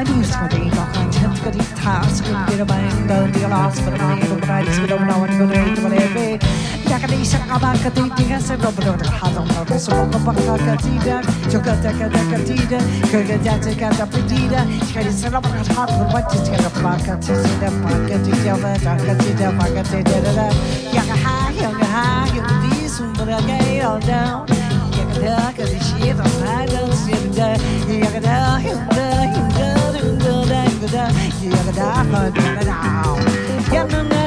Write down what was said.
räddningsförbindelse. Inte gå dit här så blir man I'm Och räddningsförbindelse och inte gå dit vad det är. Jag kan inte komma dit till hästen. De bröder hade om så många backar tiden. Jag kan täcka täcka tiden. Köket jag tycker att på tiden. Ska det sen om man har för vad det ska de backa till sina backar till jag vet. Jag kan titta backar till det där. Jag är här, jag är här, jag är yeah,